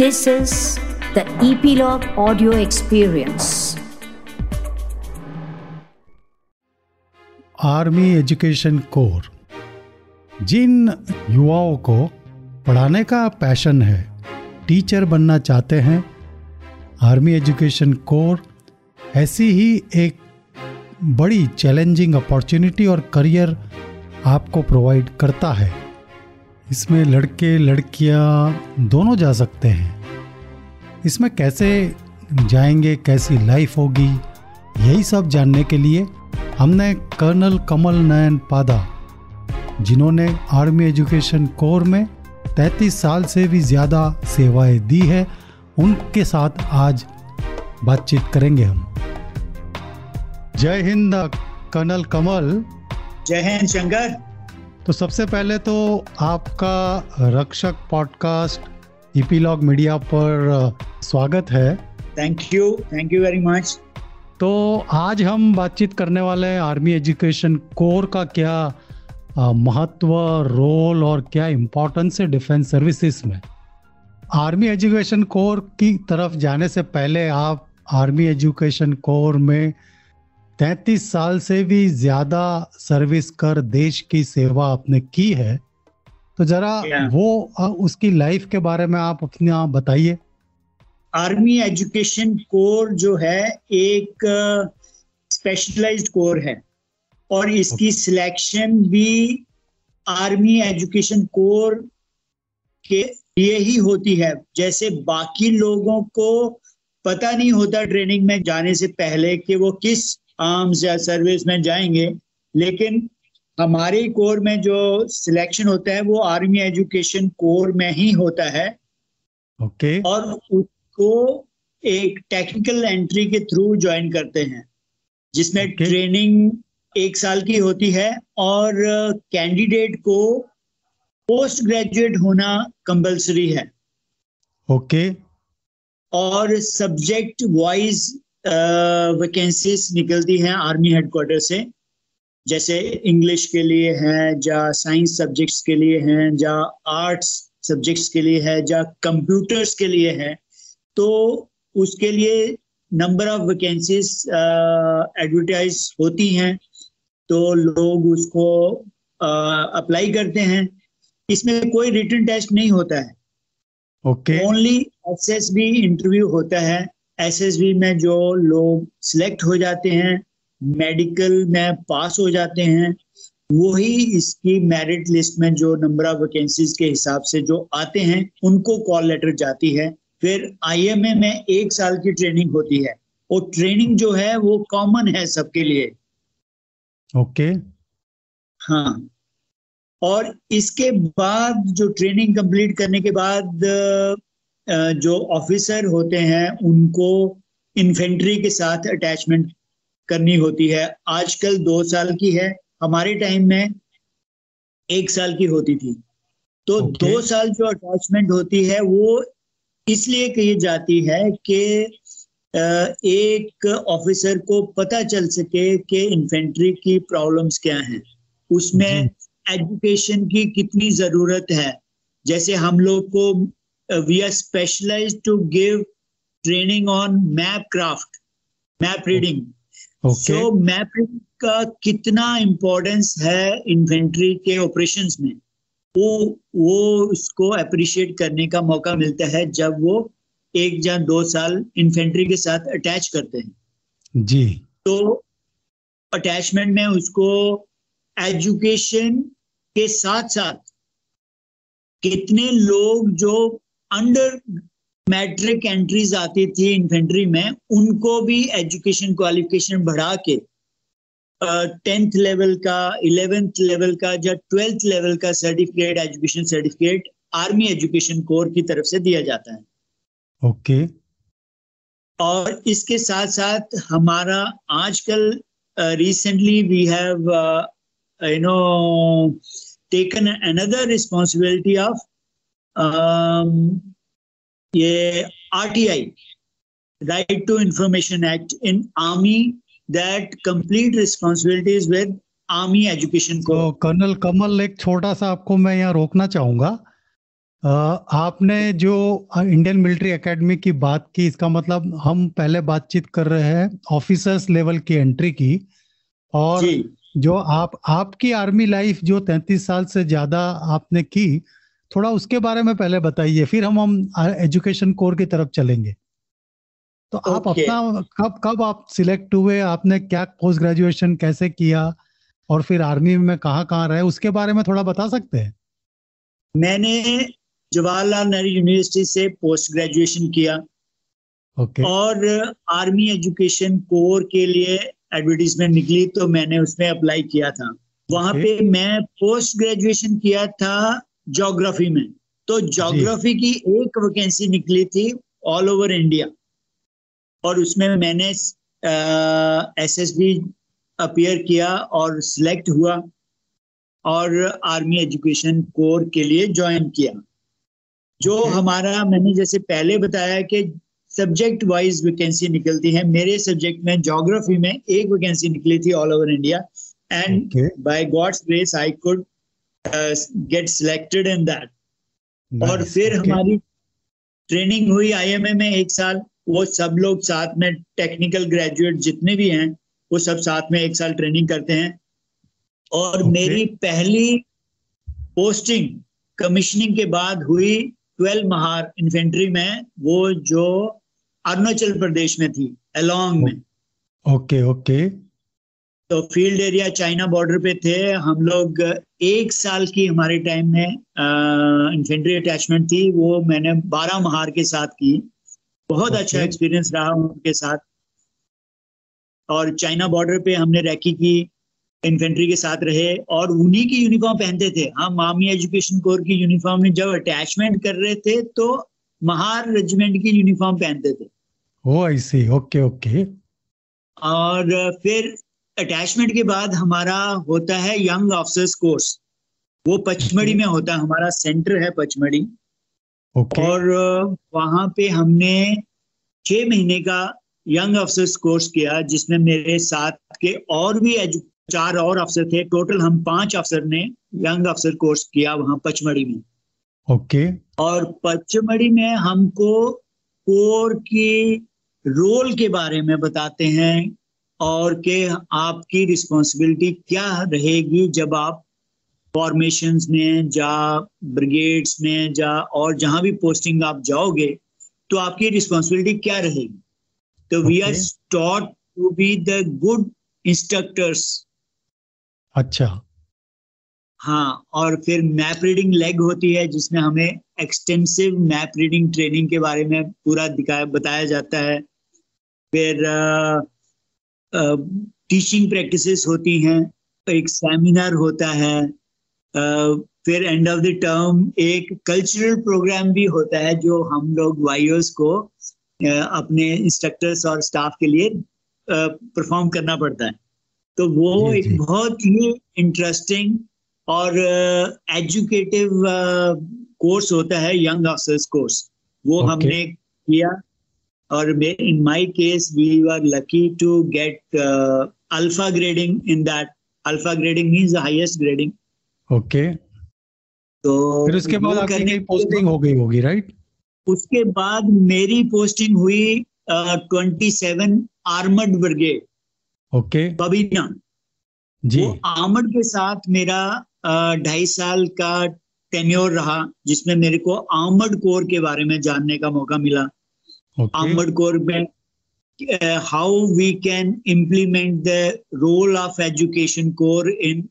This is the Epilogue Audio Experience. Army education corps जिन युवाओं को पढ़ाने का पैशन है टीचर बनना चाहते हैं आर्मी एजुकेशन कोर ऐसी ही एक बड़ी चैलेंजिंग अपॉर्चुनिटी और करियर आपको प्रोवाइड करता है इसमें लड़के, लड़कियाँ दोनों जा सकते हैं। इसमें कैसे जाएँगे, कैसी लाइफ होगी, यही सब जानने के लिए हमने कर्नल कमल नयन पादा, जिन्होंने आर्मी एजुकेशन कोर में 33 साल से भी ज़्यादा सेवाएँ दी है, उनके साथ आज बातचीत करेंगे हम। जय हिंद, कर्नल कमल। जय हिंद, शंकर। तो सबसे पहले तो आपका रक्षक पॉडकास्ट इपीलॉग मीडिया पर स्वागत है। Thank you thank you very much तो आज हम बातचीत करने वाले हैं आर्मी एजुकेशन कोर का क्या महत्व रोल और क्या इम्पोर्टेंस है डिफेंस सर्विसेज़ में। आर्मी एजुकेशन कोर की तरफ़ जाने से पहले आप आर्मी एजुकेशन कोर में तैतीस साल से भी ज़्यादा सर्विस कर देश की सेवा आपने की है। तो जरा yeah. वो उसकी लाइफ के बारे में आप अपने आप बताइए। आर्मी एजुकेशन कोर जो है एक स्पेशलाइज्ड कोर है। और इसकी सिलेक्शन भी आर्मी एजुकेशन कोर के लिए ही होती है। जैसे बाकी लोगों को पता नहीं होता ट्रेनिंग में जाने से पहले कि वो किस आर्म्स या सर्विस में जाएँगे लेकिन हमारे कोर में जो सिलेक्शन होता है वो आर्मी एजुकेशन कोर में ही होता है ओके okay. और उसको एक टेक्निकल एंट्री के थ्रू ज्वाइन करते हैं जिसमें okay. ट्रेनिंग एक साल की होती है और कैंडिडेट को पोस्ट ग्रेजुएट होना कंपलसरी है ओके okay. और सब्जेक्ट वाइज वैकेंसीज निकलती हैं आर्मी हेडक्वार्टर से। जैसे इंग्लिश के लिए है या साइंस सब्जेक्ट्स के लिए हैं या आर्ट्स सब्जेक्ट्स के लिए है या कंप्यूटर्स के लिए है। तो उसके लिए नंबर ऑफ़ वैकेंसीज एडवर्टाइज होती हैं। तो लोग उसको अप्लाई uh, करते हैं। इसमें कोई रिटर्न टेस्ट नहीं होता है। Okay only S B interview होता है। एसएसबी में जो लोग सिलेक्ट हो जाते हैं मेडिकल में पास हो जाते हैं वही इसकी मेरिट लिस्ट में जो नंबर ऑफ़ वैकेंसीज के हिसाब से जो आते हैं उनको कॉल लेटर जाती है। फिर आईएमए में एक साल की ट्रेनिंग होती है। और ट्रेनिंग जो है वो कॉमन है सबके लिए। ओके। okay. हाँ। और इसके बाद जो ट्रेनिंग कंप्लीट करने के बाद जो ऑफिसर होते हैं उनको इन्फेंट्री के साथ अटैचमेंट करनी होती है। आजकल दो साल की है। हमारे टाइम में एक साल की होती थी। तो okay. दो साल जो अटैचमेंट होती है वो इसलिए कही जाती है कि एक ऑफिसर को पता चल सके कि इन्फेंट्री की प्रॉब्लम्स क्या हैं। उसमें एजुकेशन की कितनी ज़रूरत है। जैसे हम लोग को uh, we are specialized to give training on map craft map reading. Okay. so map reading का कितना इम्पोर्टेंस है इन्वेंट्री के ऑपरेशंस में? वो वो उसको अप्रिशिएट करने का मौका मिलता है जब वो एक या दो साल इन्फेंट्री के साथ अटैच करते हैं। जी। तो अटैचमेंट में उसको एजुकेशन के साथ साथ कितने लोग जो अंडर मैट्रिक एंट्रीज आती थी इन्फेंट्री में उनको भी एजुकेशन क्वालिफिकेशन बढ़ा के टेंथ लेवल का इलेवेंथ लेवल का या ट्वेल्थ लेवल का certificate education certificate army education corps की तरफ़ से दिया जाता है ओके okay. और इसके साथ साथ हमारा आजकल recently we have you know taken another responsibility of ये RTI right to information act in army that complete responsibilities with army education को कर्नल कमल एक छोटा सा आपको मैं यहाँ रोकना चाहूँगा। आपने जो इंडियन मिलिट्री एकेडमी की बात की इसका मतलब हम पहले बातचीत कर रहे हैं ऑफिसर्स लेवल की एंट्री की और जो। आप आपकी आर्मी लाइफ जो तैतीस साल से ज़्यादा आपने की थोड़ा उसके बारे में पहले बताइए फिर हम हम एजुकेशन कोर की तरफ़ चलेंगे तो okay. आप अपना कब कब आप सिलेक्ट हुए आपने क्या पोस्ट ग्रेजुएशन कैसे किया और फिर आर्मी में कहाँ कहाँ रहे उसके बारे में थोड़ा बता सकते हैं मैंने जवाहरलाल नेहरू यूनिवर्सिटी से पोस्ट ग्रेजुएशन किया okay. और आर्मी एजुकेशन कोर के लिए एडवर्टीजमेंट निकली तो मैंने उसमें अप्लाई किया था वहाँ okay. पे मैं पोस्ट ग्रेजुएशन किया था ज्योग्राफी में। तो ज्योग्राफी की एक वैकेंसी निकली थी ऑल ओवर इंडिया और उसमें मैंने एस एस बी अपियर किया और सिलेक्ट हुआ और आर्मी एजुकेशन कोर के लिए ज्वाइन किया। जो हमारा मैंने जैसे पहले बताया कि सब्जेक्ट वाइज वैकेंसी निकलती है मेरे सब्जेक्ट में ज्योग्राफी में एक वैकेंसी निकली थी all over India and by God's grace I could get selected in that और फिर okay. हमारी ट्रेनिंग हुई आईएमए में एक साल वो सब लोग साथ में टेक्निकल ग्रेजुएट जितने भी हैं वो सब साथ में एक साल ट्रेनिंग करते हैं। और okay. मेरी पहली पोस्टिंग कमीशनिंग के बाद हुई ट्वेल्व महार इन्फेंट्री में वो जो अरुणाचल प्रदेश में थी अलोंग में। ओके ओके तो फ़ील्ड एरिया चाइना बॉर्डर पे थे। हम लोग एक साल की हमारे टाइम में इन्फेंट्री अटैचमेंट थी। वो मैंने बारह महार के साथ की। बहुत okay. अच्छा एक्सपीरियंस रहा उनके साथ। और चाइना बॉर्डर पे हमने रैकी की। इन्फेंट्री के साथ रहे। और उन्हीं की यूनिफॉर्म पहनते थे। हम आर्मी एजुकेशन कोर की यूनिफॉर्म में जब अटैचमेंट कर रहे थे तो महार रेजिमेंट की यूनिफॉर्म पहनते थे। ओ आई सी ओके ओके और फिर अटैचमेंट के बाद हमारा होता है यंग ऑफिसर्स कोर्स वो पचमढ़ी में होता है हमारा सेंटर है पचमढ़ी। Okay. और वहाँ पे हमने छह महीने का यंग अफसर्स कोर्स किया जिसमें मेरे साथ के और भी चार और अफसर थे। टोटल हम पाँच अफसर ने यंग अफसर कोर्स किया वहाँ पचमढ़ी में। Okay okay. और पचमढ़ी में हमको कोर की रोल के बारे में बताते हैं। और के आपकी रिस्पॉन्सिबिलिटी क्या रहेगी जब आप फॉर्मेशन में जा ब्रिगेड्स में जा और जहाँ भी पोस्टिंग आप जाओगे तो आपकी रिस्पॉन्सिबिलिटी क्या रहेगी? तो we are taught to be the good instructors अच्छा। हाँ और फिर मैप रीडिंग लेग होती है जिसमें हमें एक्सटेंसिव मैप रीडिंग ट्रेनिंग के बारे में पूरा दिखाया बताया जाता है। फिर टीचिंग प्रैक्टिसेस होती हैं एक सेमिनार होता है फिर एंड ऑफ़ द टर्म एक कल्चरल प्रोग्राम भी होता है जो हम लोग वाइयर्स को अपने इंस्ट्रक्टर्स और स्टाफ के लिए परफॉर्म करना पड़ता है। तो वो एक बहुत ही इंटरेस्टिंग और एजुकेटिव कोर्स होता है यंग ऑफिसर्स कोर्स वो okay. हमने किया और in my case we are lucky to get alpha grading in that alpha grading means the highest grading okay तो फिर उसके बाद आपकी पोस्टिंग हो गई होगी राइट उसके बाद मेरी पोस्टिंग हुई twenty seven armoured brigade okay Babina जी. वो आर्मड के साथ मेरा ढाई साल का टेन्योर रहा जिसमें मेरे को आर्मड कोर के बारे में जानने का मौका मिला। आर्मड कोर में how we can implement the role of education corps in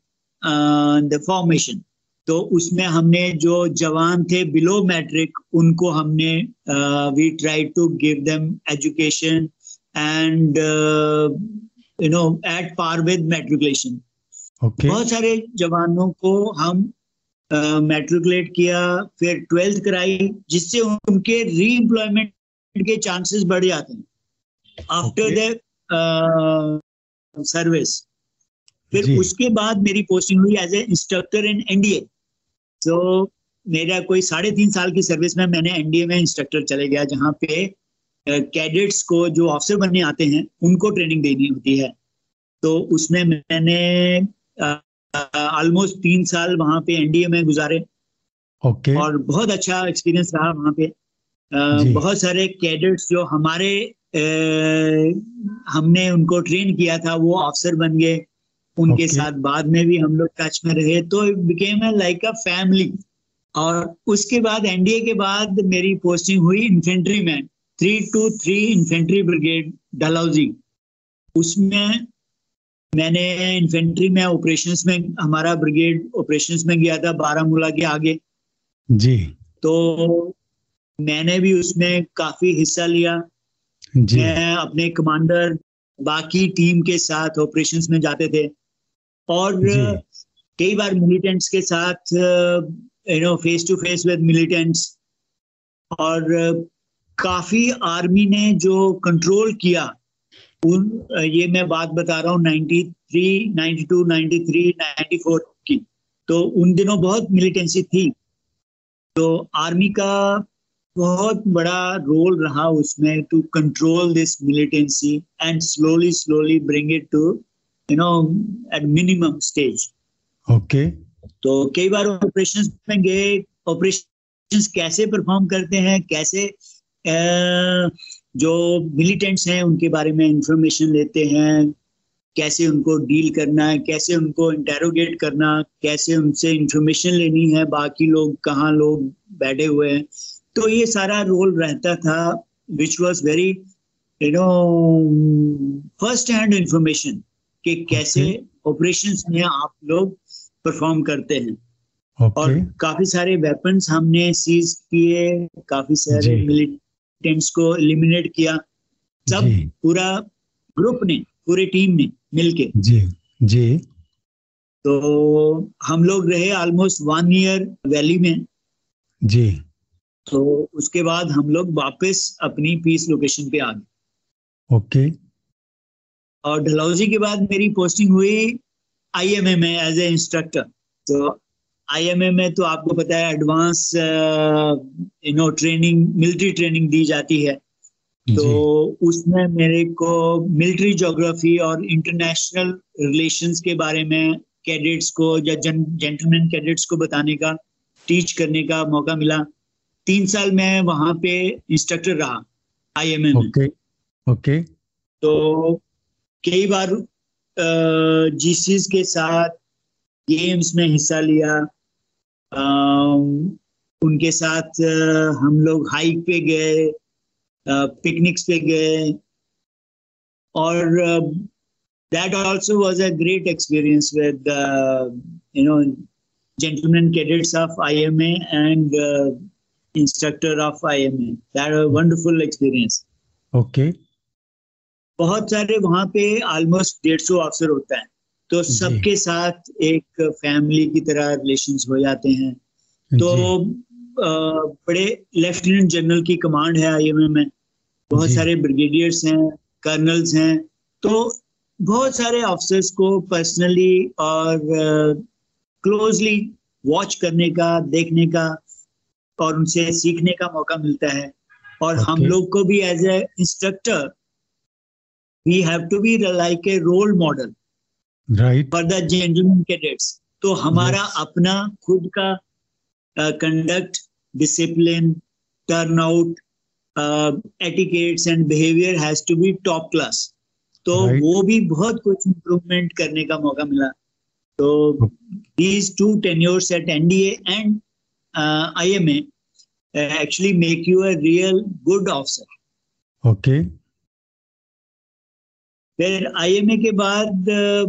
the formation तो उसमें हमने जो जवान थे बिलो मैट्रिक उनको हमने we try to give them education and you know at par with matriculation बहुत सारे जवानों को हम मेट्रिकुलेट uh, किया फिर ट्वेल्थ कराई जिससे उनके री एम्प्लॉयमेंट के चांसेस बढ़ जाते हैं। आफ्टर द सर्विस फिर उसके बाद मेरी पोस्टिंग हुई as a instructor in NDA तो मेरा कोई साढ़े तीन साल की सर्विस में मैंने एनडीए में इंस्ट्रक्टर चले गया जहाँ पे कैडेट्स को जो ऑफिसर बनने आते हैं उनको ट्रेनिंग देनी होती है। तो उसमें मैंने ऑलमोस्ट तीन साल वहाँ पे एनडीए में गुजारे। Okay okay. और बहुत अच्छा एक्सपीरियंस रहा वहाँ पे। बहुत सारे कैडेट्स जो हमारे अ, हमने उनको ट्रेन किया था वो ऑफिसर बन गए। उनके Okay. साथ बाद में भी हम लोग टच में रहे। तो it became like a family और उसके बाद एनडीए के बाद मेरी पोस्टिंग हुई इन्फेंट्री में three two three infantry brigade Dalhousie उसमें मैंने इन्फेंट्री में ऑपरेशंस में हमारा ब्रिगेड ऑपरेशंस में गया था बारामूला के आगे। जी। तो मैंने भी उसमें काफ़ी हिस्सा लिया। जी। मैं अपने कमांडर बाकी टीम के साथ ऑपरेशंस में जाते थे। और कई बार मिलिटेंट्स के साथ you know face to face with militants और काफ़ी आर्मी ने जो कंट्रोल किया उन ये मैं बात बता रहा हूँ 93, 92, 93, 94 की। तो उन दिनों बहुत मिलिटेंसी थी। तो आर्मी का बहुत बड़ा रोल रहा उसमें to control this militancy and slowly slowly bring it to you know at minimum stage okay तो कई बार ऑपरेशंस में गए ऑपरेशंस कैसे परफॉर्म करते हैं कैसे जो मिलिटेंट्स हैं उनके बारे में इंफॉर्मेशन लेते हैं कैसे उनको डील करना है कैसे उनको इंटेरोगेट करना कैसे उनसे इंफॉर्मेशन लेनी है बाकी लोग कहाँ लोग बैठे हुए हैं। तो ये सारा रोल रहता था which was very you know first hand information कि कैसे ऑपरेशंस में आप लोग परफॉर्म करते हैं। okay. और काफ़ी सारे वेपन्स हमने सीज किए काफ़ी सारे मिलिटेंट्स को एलिमिनेट किया। सब पूरा ग्रुप ने पूरी टीम ने मिलके। जी जी। तो हम लोग रहे ऑलमोस्ट वन ईयर वैली में। जी। तो उसके बाद हम लोग वापस अपनी पीस लोकेशन पे आ गए। ओके और डलहौजी के बाद मेरी पोस्टिंग हुई आई आईएमए में एज ए इंस्ट्रक्टर तो आई एम आईएमए में तो आपको पता है advance you know training military training दी जाती है। तो उसमें मेरे को मिलिट्री ज्योग्राफी और इंटरनेशनल रिलेशंस के बारे में कैडेट्स को या जेंटलमैन कैडेट्स को बताने का टीच करने का मौका मिला। तीन साल मैं वहाँ पे इंस्ट्रक्टर रहा आईएमए एम ओके ओके तो कई बार जीसीस के साथ गेम्स में हिस्सा लिया। अम, उनके साथ हम लोग हाइक पे गए पिकनिक्स पे गए। और that also was a great experience with you know gentlemen cadets of IMA and uh, instructor of IMA. That was a wonderful experience. Okay बहुत सारे वहाँ पे ऑलमोस्ट डेढ़ सौ ऑफिसर होता है। तो सबके साथ एक फैमिली की तरह रिलेशंस हो जाते हैं। तो अ, बड़े लेफ्टिनेंट जनरल की कमांड है आईएमए में। बहुत सारे ब्रिगेडियर्स हैं कर्नल्स हैं। तो बहुत सारे ऑफिसर्स को पर्सनली और क्लोजली वॉच करने का देखने का और उनसे सीखने का मौका मिलता है और okay. हम लोग को भी as a instructor we have to be like a role model right for the gentleman cadets तो हमारा Yes. अपना खुद का conduct discipline turn out etiquettes and behaviour has to be top class तो Right. वो भी बहुत कुछ इम्प्रूवमेंट करने का मौका मिला तो these two tenures at NDA and uh, IMA uh, actually make you a real good officer. Okay फिर आईएमए के बाद uh,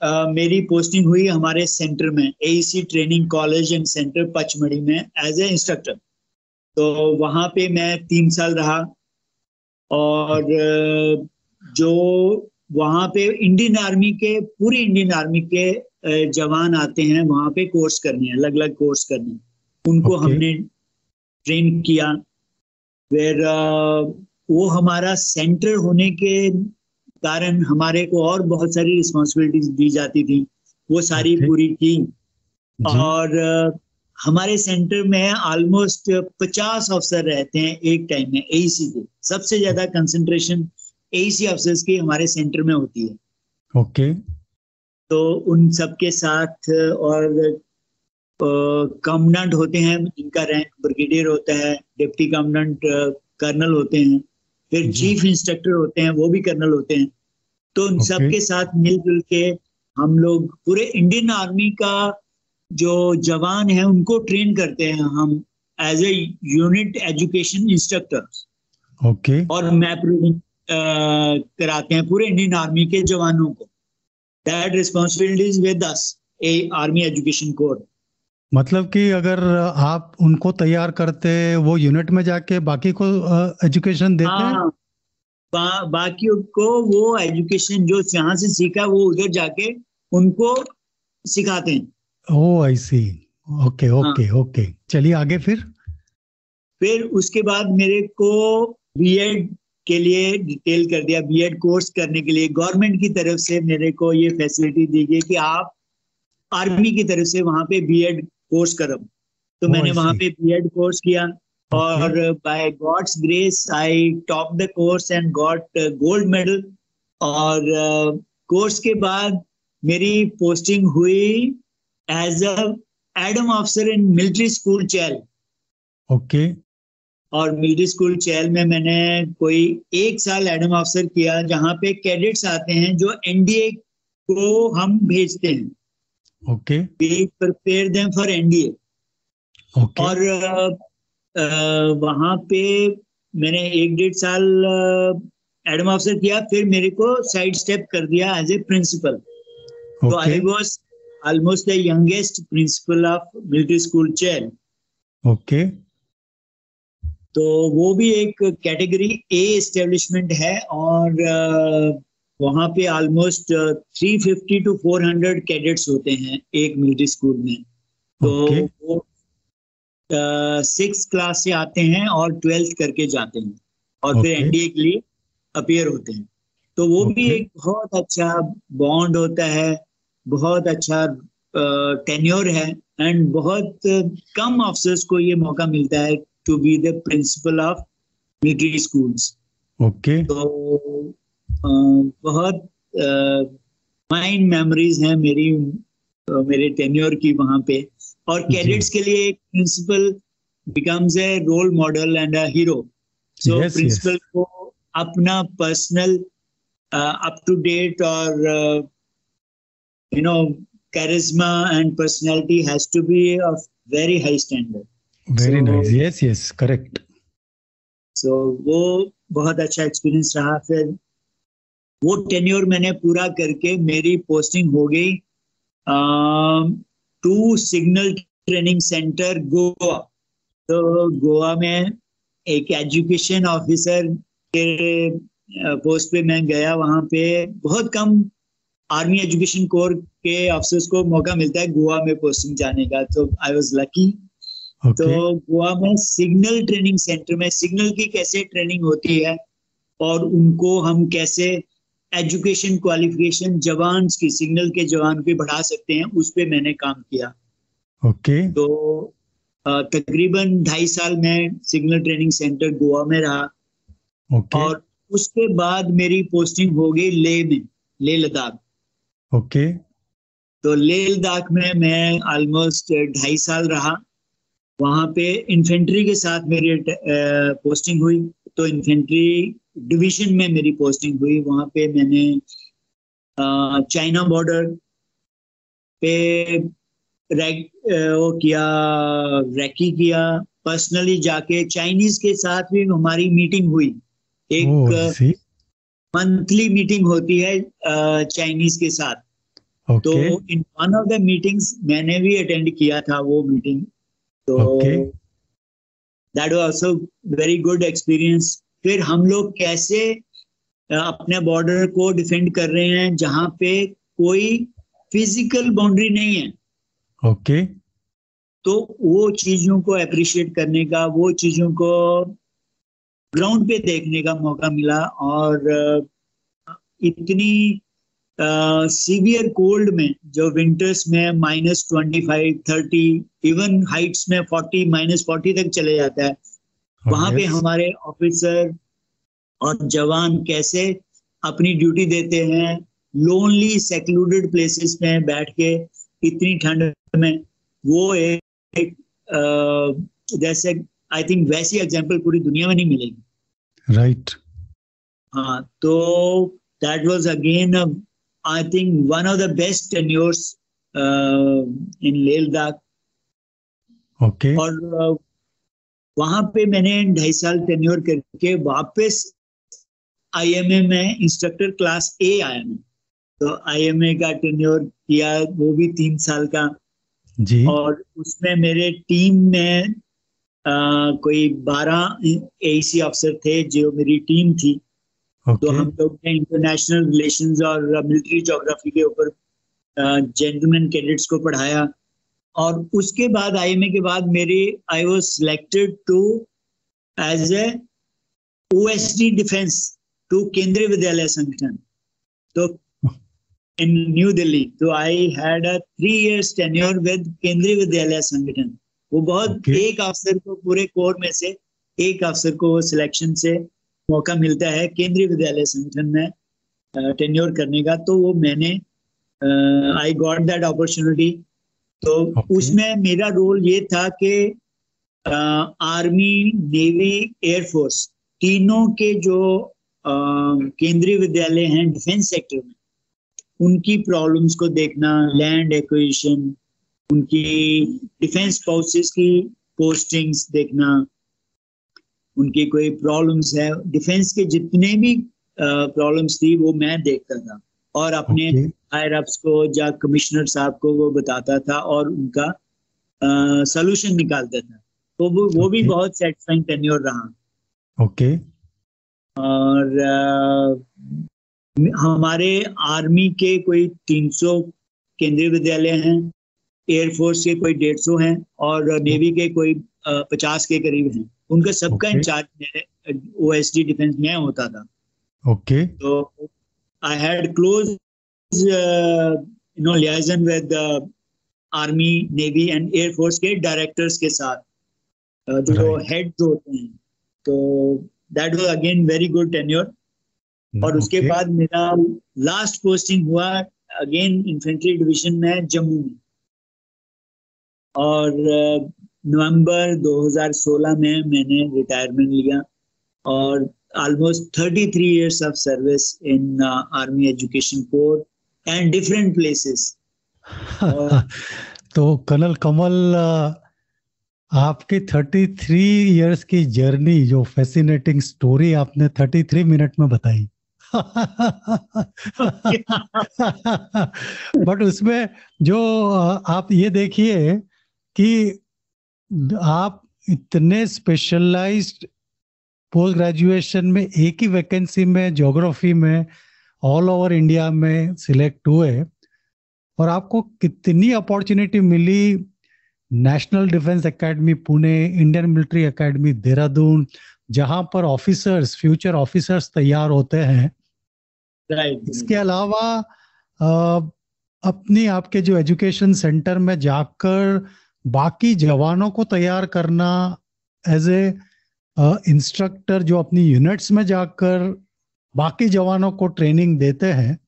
uh, मेरी पोस्टिंग हुई हमारे सेंटर में AEC training college and centre Pachmarhi में एज ए इंस्ट्रक्टर तो वहाँ पे मैं तीन साल रहा और uh, जो वहाँ पे इंडियन आर्मी के पूरी इंडियन आर्मी के जवान आते हैं वहाँ पे कोर्स करने हैं अलग अलग कोर्स करने उनको Okay. हमने ट्रेन किया फिर uh, वो हमारा सेंटर होने के कारण हमारे को और बहुत सारी रिस्पॉन्सिबिलिटीज दी जाती थी वो सारी Okay. पूरी की और हमारे सेंटर में ऑलमोस्ट पचास अफसर रहते हैं एक टाइम में एईसी के सबसे ज़्यादा कंसंट्रेशन एईसी अफसर्स की हमारे सेंटर में होती है ओके okay. तो उन सबके साथ और कमांडेंट होते हैं जिनका रैंक ब्रिगेडियर होता है डिप्टी कमांडेंट कर्नल होते हैं फिर चीफ इंस्ट्रक्टर होते हैं वो भी कर्नल होते हैं। तो उन Okay. सबके साथ मिलजुल के हम लोग पूरे इंडियन आर्मी का जो जवान है उनको ट्रेन करते हैं हम as a unit education instructor okay. और मैप रीडिंग कराते हैं पूरे इंडियन आर्मी के जवानों को। That responsibility with us a army education corps मतलब कि अगर आप उनको तैयार करते वो यूनिट में जाके बाकी को एजुकेशन देते? हैं हाँ। बा, बाकियों को वो एजुकेशन जो यहाँ से सीखा वो उधर जाके उनको सिखाते हैं। ओ I see okay okay okay चलिए आगे फिर। फिर उसके बाद मेरे को बीएड के लिए डिटेल कर दिया। बीएड कोर्स करने के लिए गवर्नमेंट की तरफ़ से मेरे को ये फैसिलिटी दी गई कि आप आर्मी की तरफ़ से वहाँ पे बीएड कोर्स करो। तो Oh, मैंने वहाँ see. पे बीएड कोर्स किया और by God's grace I top the course and got gold medal और कोर्स के बाद मेरी पोस्टिंग हुई as a adm officer in military school Chail okay और मिलिट्री स्कूल चैल में मैंने कोई एक साल एडम ऑफिसर किया जहाँ पे कैडेट्स आते हैं जो एनडीए को हम भेजते हैं। Okay we prepare them for NDA okay और वहाँ पे मैंने एक डेढ़ साल एडम ऑफिसर किया फिर मेरे को साइड स्टेप कर दिया एज ए प्रिंसिपल तो I was almost the youngest principal of military school Chail okay तो वो भी एक कैटेगरी ए एस्टेब्लिशमेंट है और अ, वहाँ पे almost three fifty to four hundred cadets होते हैं एक मिलिट्री स्कूल में। तो ओके वो सिक्स क्लास से आते हैं और ट्वेल्थ करके जाते हैं और okay. फिर एनडीए के लिए अपियर होते हैं। तो वो okay. भी एक बहुत अच्छा बॉन्ड होता है बहुत अच्छा टेन्योर है एंड बहुत कम ऑफिसर्स को ये मौका मिलता है to be the principal of military schools okay तो बहुत माइंड मेमोरीज हैं मेरी मेरे टेन्योर की वहाँ पे। और कैडेट्स के लिए एक principal becomes a role model and a hero so. Principal को अपना पर्सनल अप टू डेट और you know charisma and personality has to be of very high standard very So- nice yes yes correct so वो बहुत अच्छा experience रहा। फिर वो tenure मैंने पूरा करके मेरी पोस्टिंग हो गई to signal training centre Goa तो गोवा में एक एजुकेशन ऑफिसर के पोस्ट पे मैं गया वहाँ पे बहुत कम आर्मी एजुकेशन कोर के ऑफिसर्स को मौका मिलता है गोवा में पोस्टिंग जाने का तो आई वाज लकी तो गोवा में सिग्नल ट्रेनिंग सेंटर में सिग्नल की कैसे ट्रेनिंग होती है और उनको हम कैसे एजुकेशन क्वालिफिकेशन जवान की सिग्नल के जवान पे बढ़ा सकते हैं उस पे मैंने काम किया। ओके। okay. तो तकरीबन ढाई साल मैं सिग्नल ट्रेनिंग सेंटर गोवा में रहा। ओके। और उसके बाद मेरी पोस्टिंग हो गई लेह में लेह लद्दाख। ओके। तो लेह लद्दाख में मैं ऑलमोस्ट ढाई साल रहा। वहाँ पे इन्फेंट्री के साथ मेरी पोस्टिंग हुई। तो इन्फेंट्री डिवीज़न में मेरी पोस्टिंग हुई। वहाँ पे मैंने चाइना बॉर्डर पे रैक वो किया रैकी किया। पर्सनली जाके चाइनीज़ के साथ भी हमारी मीटिंग हुई। एक मंथली मीटिंग होती है चाइनीज़ के साथ। तो in one of the meetings मैंने भी अटेंड किया था वो मीटिंग। तो that was also very good experience. फिर हम लोग कैसे अपने बॉर्डर को डिफेंड कर रहे हैं जहाँ पे कोई फ़िज़िकल बाउंड्री नहीं है। ओके तो वो चीज़ों को अप्रिशिएट करने का वो चीज़ों को ग्राउंड पे देखने का मौका मिला और इतनी सीवियर कोल्ड में जो विंटर्स में minus twenty five thirty even heights में फोर्टी माइनस फोर्टी तक चले जाता है वहाँ पे हमारे ऑफिसर और जवान कैसे अपनी ड्यूटी देते हैं लोनली सेक्लूडेड प्लेसेस में बैठ के इतनी ठंड में वो एक, एक आ, जैसे आई थिंक वैसी एग्ज़ाम्पल पूरी दुनिया में नहीं मिलेगी। Right right. हाँ तो that was again I think one of the best tenures in Leh Ladakh okay और uh, वहाँ पे मैंने ढाई साल टेन्योर करके वापस आईएमए में इंस्ट्रक्टर क्लास ए आया मैं। तो आईएमए का टेन्योर किया वो भी तीन साल का। जी। और उसमें मेरे टीम में आ, कोई बारह एसी अफसर थे जो मेरी टीम थी। ओके तो हम लोग ने इंटरनेशनल रिलेशंस और मिलिट्री जोग्राफी के ऊपर जेंटलमैन कैडेट्स को पढ़ाया। और उसके बाद आई के बाद मेरी I was selected to as a OSD defence to Kendriya Vidyalaya Sangathan तो इन न्यू दिल्ली तो I had a three years tenure with Kendriya Vidyalaya Sangathan वो बहुत Okay. एक अफसर को पूरे कोर में से एक अफसर को सिलेक्शन से मौका मिलता है केंद्रीय विद्यालय संगठन में टेन्योर करने का। तो वो मैंने आई गॉट दैट अपॉर्चुनिटी तो Okay. उसमें मेरा रोल ये था कि आर्मी नेवी एयरफोर्स तीनों के जो केंद्रीय विद्यालय हैं डिफेंस सेक्टर में उनकी प्रॉब्लम्स को देखना लैंड एक्विजिशन उनकी डिफेंस फोर्सेस की पोस्टिंग्स देखना उनकी कोई प्रॉब्लम्स है डिफेंस के जितने भी प्रॉब्लम्स थी वो मैं देखता था और अपने हायर Okay. अप्स को या कमिश्नर साहब को वो बताता था और उनका सोल्यूशन निकालता था तो वो वो भी बहुत सेटिस्फाइंग टेन्योर रहा ओके okay. और अ, हमारे आर्मी के कोई 300 केंद्रीय विद्यालय हैं एयरफोर्स के कोई 150 हैं और नेवी के कोई पचास के करीब हैं उनका सबका Okay. इंचार्ज मेरे ओएसडी डिफेंस में होता था ओके तो I had close you know liaison with army navy and air force के डायरेक्टर्स के साथ uh, जो Right. हेड्स होते हैं तो that was again very good tenure और उसके Okay. बाद मेरा लास्ट पोस्टिंग हुआ अगेन इन्फेंट्री डिवीज़न में जम्मू में और नवंबर 2016 में मैंने रिटायरमेंट लिया और almost 33 years of service in army education corps and different places तो कर्नल कमल अ, आपकी 33 इयर्स की जर्नी जो फैसिनेटिंग स्टोरी आपने 33 मिनट में बताई। बट उसमें जो आप ये देखिए कि आप इतने स्पेशलाइज्ड पोस्ट ग्रेजुएशन में एक ही वैकेंसी में ज्योग्राफी में ऑल ओवर इंडिया में सिलेक्ट हुए और आपको कितनी अपॉर्चुनिटी मिली national defence academy Pune Indian military academy Dehradun जहाँ पर ऑफिसर्स फ्यूचर ऑफिसर्स तैयार होते हैं। राइट इसके अलावा अपनी आपके जो एजुकेशन सेंटर में जाकर बाकी जवानों को तैयार करना एज ए इंस्ट्रक्टर जो अपनी यूनिट्स में जाकर बाकी जवानों को ट्रेनिंग देते हैं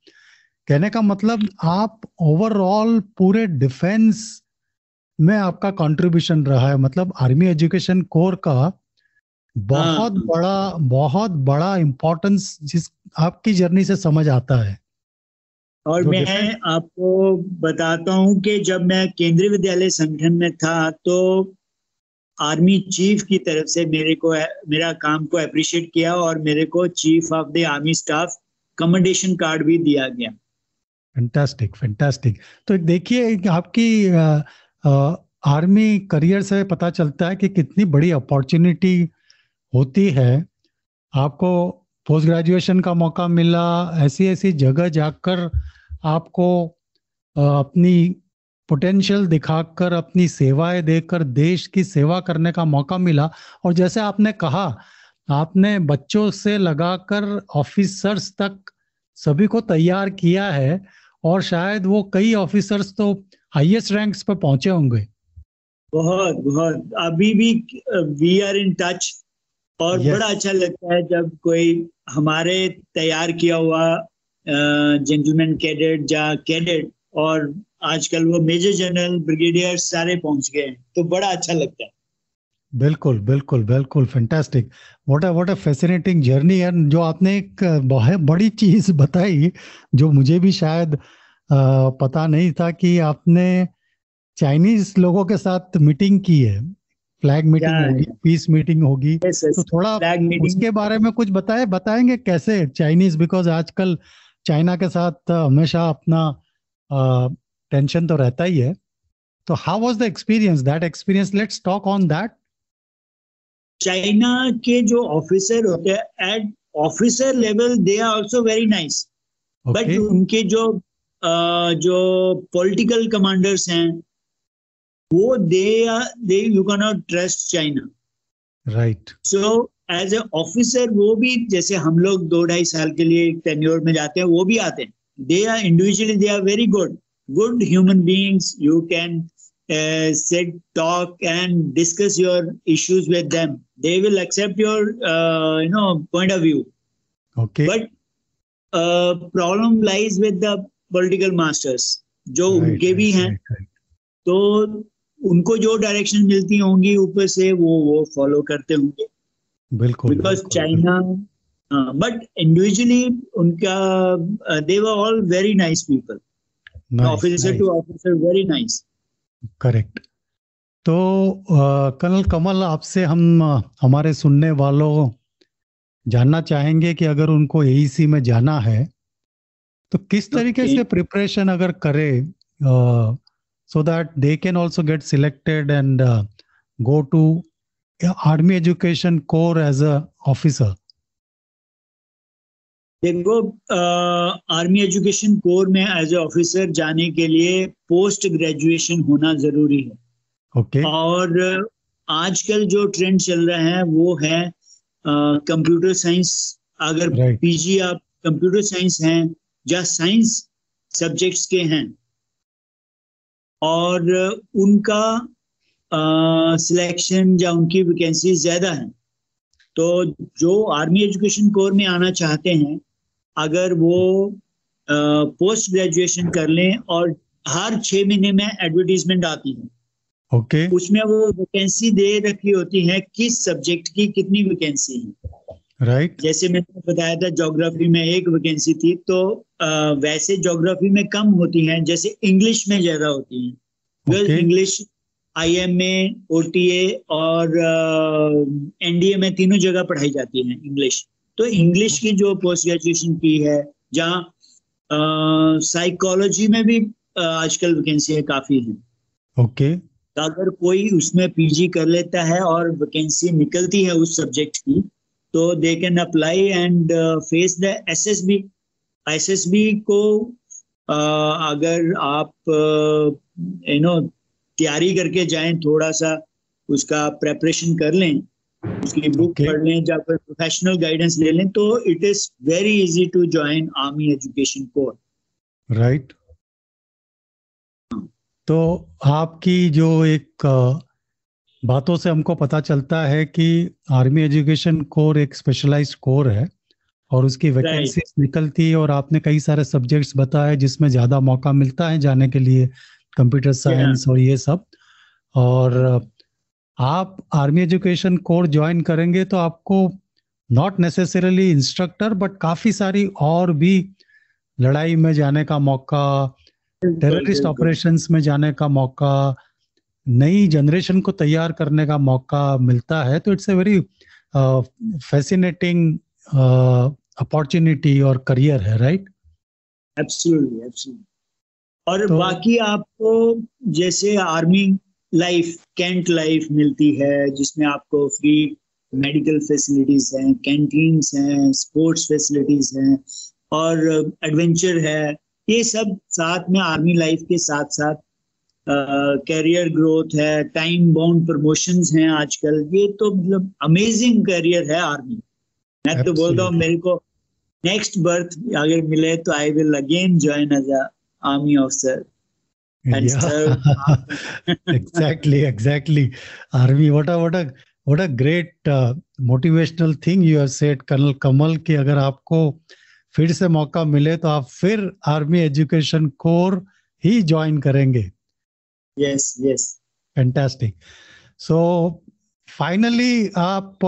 कहने का मतलब आप ओवरऑल पूरे डिफेंस में आपका कंट्रीब्यूशन रहा है मतलब आर्मी एजुकेशन कोर का बहुत हाँ। बड़ा बहुत बड़ा इम्पोर्टेंस जिस आपकी जर्नी से समझ आता है और जो मैं आपको बताता हूँ कि जब मैं केंद्रीय विद्यालय संगठन में था तो आर्मी चीफ की तरफ़ से मेरे को मेरा काम को अप्रिशिएट किया और मेरे को chief of the army staff commendation card भी दिया गया। फैंटास्टिक फैंटास्टिक तो देखिए आपकी अ, अ, आर्मी करियर से पता चलता है कि कितनी बड़ी अपॉर्चुनिटी होती है। आपको पोस्ट ग्रेजुएशन का मौका मिला ऐसी ऐसी जगह जाकर आपको अपनी पोटेंशियल दिखाकर अपनी सेवाएँ देकर देश की सेवा करने का मौका मिला। और जैसे आपने कहा आपने बच्चों से लगाकर ऑफिसर्स तक सभी को तैयार किया है और शायद वो कई ऑफिसर्स तो हाईएस्ट रैंक्स पर पहुँचे होंगे। बहुत बहुत। अभी भी वी आर इन टच और Yes. बड़ा अच्छा लगता है जब कोई हमारे तैयार किया हुआ जेंटलमैन कैडेट या कैडेट और आजकल वो मेजर जनरल ब्रिगेडियर सारे पहुँच गए हैं। तो बड़ा अच्छा लगता है। बिल्कुल बिल्कुल बिल्कुल fantastic what a what a fascinating journey and जो आपने एक बहुत बड़ी चीज़ बताई जो मुझे भी शायद पता नहीं था कि आपने चाइनीज़ लोगों के साथ मीटिंग की है। फ्लैग मीटिंग होगी पीस मीटिंग होगी. तो थोड़ा उसके बारे में कुछ बताए बताएँगे कैसे चाइनीज़ बिकॉज़ आजकल चाइना के साथ हमेशा अपना टेंशन तो रहता ही है। तो how was the experience that experience let's talk on that China के जो ऑफिसर होते हैं at officer level they are also very nice but उनके जो अ, जो पॉलिटिकल कमांडर्स हैं वो they they you can not trust China right so as a officer वो भी जैसे हम लोग दो ढाई साल के लिए टेन्योर में जाते हैं वो भी आते हैं। They are individually they are very good good human beings you can sit talk and discuss your issues with them they will accept your uh, you know point of view okay but uh, problem lies with the political masters जो उनके भी हैं तो उनको जो direction मिलती होंगी ऊपर से वो वो फॉलो करते होंगे बिल्कुल बिकॉज़ चाइना बट इंडिविजुअली उनका they were all very nice people officer to officer very nice correct तो अ, कर्नल कमल आपसे हम हमारे सुनने वालों जानना चाहेंगे कि अगर उनको एईसी में जाना है तो किस तरीके Okay. से प्रिपरेशन अगर करे so that they can also get selected and go to army education corps as a officer देखो आर्मी एजुकेशन कोर में एज ए ऑफिसर जाने के लिए पोस्ट ग्रेजुएशन होना ज़रूरी है ओके okay. और आजकल जो ट्रेंड चल रहा है वो है कंप्यूटर साइंस अगर Right. पीजी आप कंप्यूटर साइंस हैं या साइंस सब्जेक्ट्स के हैं और उनका सिलेक्शन या उनकी वैकेंसी ज़्यादा है तो जो आर्मी एजुकेशन कोर में आना चाहते हैं अगर वो पोस्ट ग्रेजुएशन कर लें और हर छह महीने में एडवर्टीजमेंट आती है ओके okay. उसमें वो वैकेंसी दे रखी होती है किस सब्जेक्ट की कितनी वैकेंसी है राइट right. जैसे मैंने बताया था ज्योग्राफी में एक वैकेंसी थी तो अ, वैसे ज्योग्राफी में कम होती हैं जैसे इंग्लिश में ज़्यादा होती हैं because Okay. English IMA OTA और एनडीए में तीनों जगह पढ़ाई जाती है इंग्लिश तो इंग्लिश की जो पोस्ट ग्रेजुएशन की है जहाँ साइकोलॉजी में भी आजकल वैकेंसी है काफ़ी है। ओके तो अगर कोई उसमें पीजी कर लेता है और वैकेंसी निकलती है उस सब्जेक्ट की तो they can apply and face the SSB SSB को uh, अगर आप यू नो तैयारी करके जाएँ थोड़ा सा उसका प्रेपरेशन कर लें उसकी बुक Okay. पढ़ लें या फिर प्रोफेशनल गाइडेंस ले लें तो it is very easy to join army education corps right तो आपकी जो एक बातों से हमको पता चलता है कि आर्मी एजुकेशन कोर एक स्पेशलाइज्ड कोर है और उसकी वैकेंसीज निकलती है और आपने कई सारे सब्जेक्ट्स बताए जिसमें ज़्यादा मौका मिलता है जाने के लिए कंप्यूटर साइंस और ये सब। और आप आर्मी एजुकेशन कोर ज्वाइन करेंगे तो आपको नॉट नेसेसरली इंस्ट्रक्टर बट काफ़ी सारी और भी लड़ाई में जाने का मौका टेररिस्ट ऑपरेशंस में जाने का मौका नई जनरेशन को तैयार करने का मौका मिलता है तो it's a very fascinating opportunity और करियर है राइट एब्सोल्युटली एब्सोल्युटली और तो- बाकी आपको जैसे आर्मी लाइफ कैंट लाइफ मिलती है, जिसमें आपको फ्री मेडिकल फैसिलिटीज़ हैं कैंटीन्स हैं स्पोर्ट्स फैसिलिटीज़ हैं, और एडवेंचर है। ये सब साथ में आर्मी लाइफ के साथ साथ कैरियर ग्रोथ है टाइम बाउंड प्रमोशंस हैं आजकल। ये तो मतलब अमेजिंग कैरियर है आर्मी मैं तो बोलता हूँ, मेरे को नेक्स्ट बर्थ अगर मिले तो I will again join as army officer and serve. exactly exactly. Army what a what a what a great uh, motivational thing you have said colonel Kamal कि अगर आपको फिर से मौका मिले तो आप फिर आर्मी एजुकेशन कोर ही ज्वाइन करेंगे। Yes yes fantastic so finally आप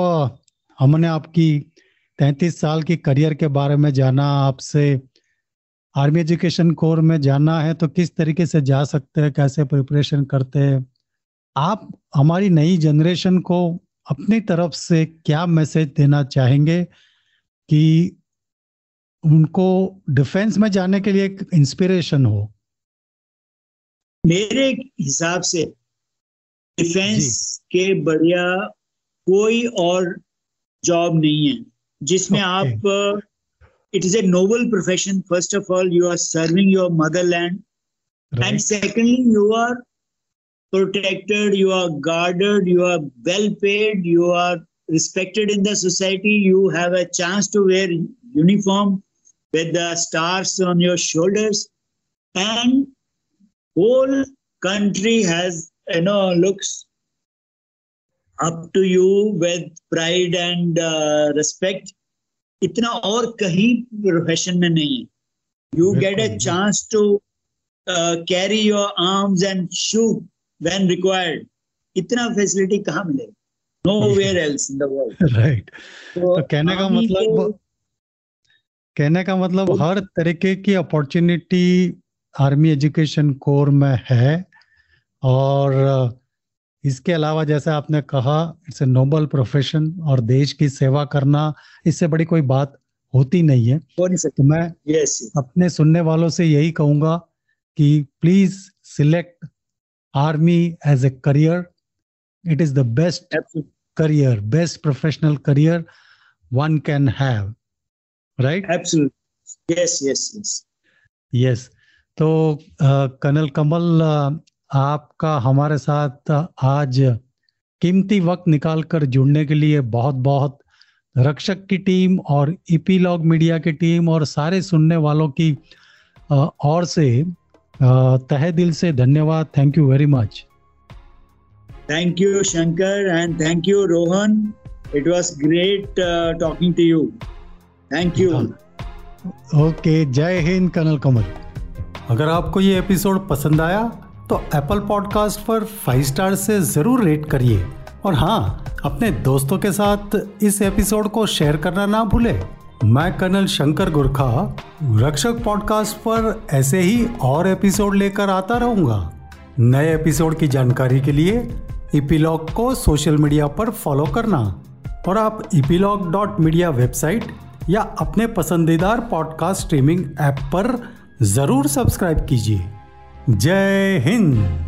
हमने आपकी तैतीस साल की करियर के बारे में जाना आपसे आर्मी एजुकेशन कोर में जाना है तो किस तरीके से जा सकते हैं कैसे प्रिपरेशन करते हैं? आप हमारी नई जनरेशन को अपनी तरफ़ से क्या मैसेज देना चाहेंगे कि उनको डिफेंस में जाने के लिए एक इंस्पिरेशन हो? मेरे हिसाब से डिफेंस के बढ़िया कोई और जॉब नहीं है जिसमें Okay. आप it is a noble profession. First of all, you are serving your motherland. Right. And secondly, you are protected, you are guarded, you are well paid, you are respected in the society, you have a chance to wear uniform with the stars on your shoulders. And whole country has, you know, looks up to you with pride and uh, respect इतना और कहीं profession में नहीं है। You get a बिल्कुल। chance to uh, carry your arms and shoot when required. इतना facility कहाँ मिलेगा? Nowhere else in the world right तो कहने का मतलब कहने का मतलब हर तरीके की अपॉर्चुनिटी आर्मी एजुकेशन कोर में है और इसके अलावा जैसे आपने कहा इट्स ए नोबल प्रोफेशन और देश की सेवा करना इससे बड़ी कोई बात होती नहीं है तो मैं यस अपने सुनने वालों से यही कहूँगा कि please select army as a career it is the best best professional career one can have. Right? Absolutely yes yes yes Yes. तो कर्नल कमल अ, आपका हमारे साथ आज कीमती वक्त निकाल कर जुड़ने के लिए बहुत बहुत रक्षक की टीम और इपीलॉग मीडिया की टीम और सारे सुनने वालों की ओर से तहे दिल से धन्यवाद। Thank you very much thank you Shankar and thank you Rohan it was great talking to you thank you okay जय हिंद कनल कमल अगर आपको ये एपिसोड पसंद आया तो एप्पल पॉडकास्ट पर फाइव स्टार से ज़रूर रेट करिए। और हाँ अपने दोस्तों के साथ इस एपिसोड को शेयर करना ना भूले। मैं कर्नल शंकर गुरखा, रक्षक पॉडकास्ट पर ऐसे ही और एपिसोड लेकर आता रहूँगा। नए एपिसोड की जानकारी के लिए इपीलॉग को सोशल मीडिया पर फॉलो करना। और आप इपीलॉग डॉट मीडिया वेबसाइट या अपने पसंदीदार पॉडकास्ट स्ट्रीमिंग ऐप पर ज़रूर सब्सक्राइब कीजिए। जय हिंद।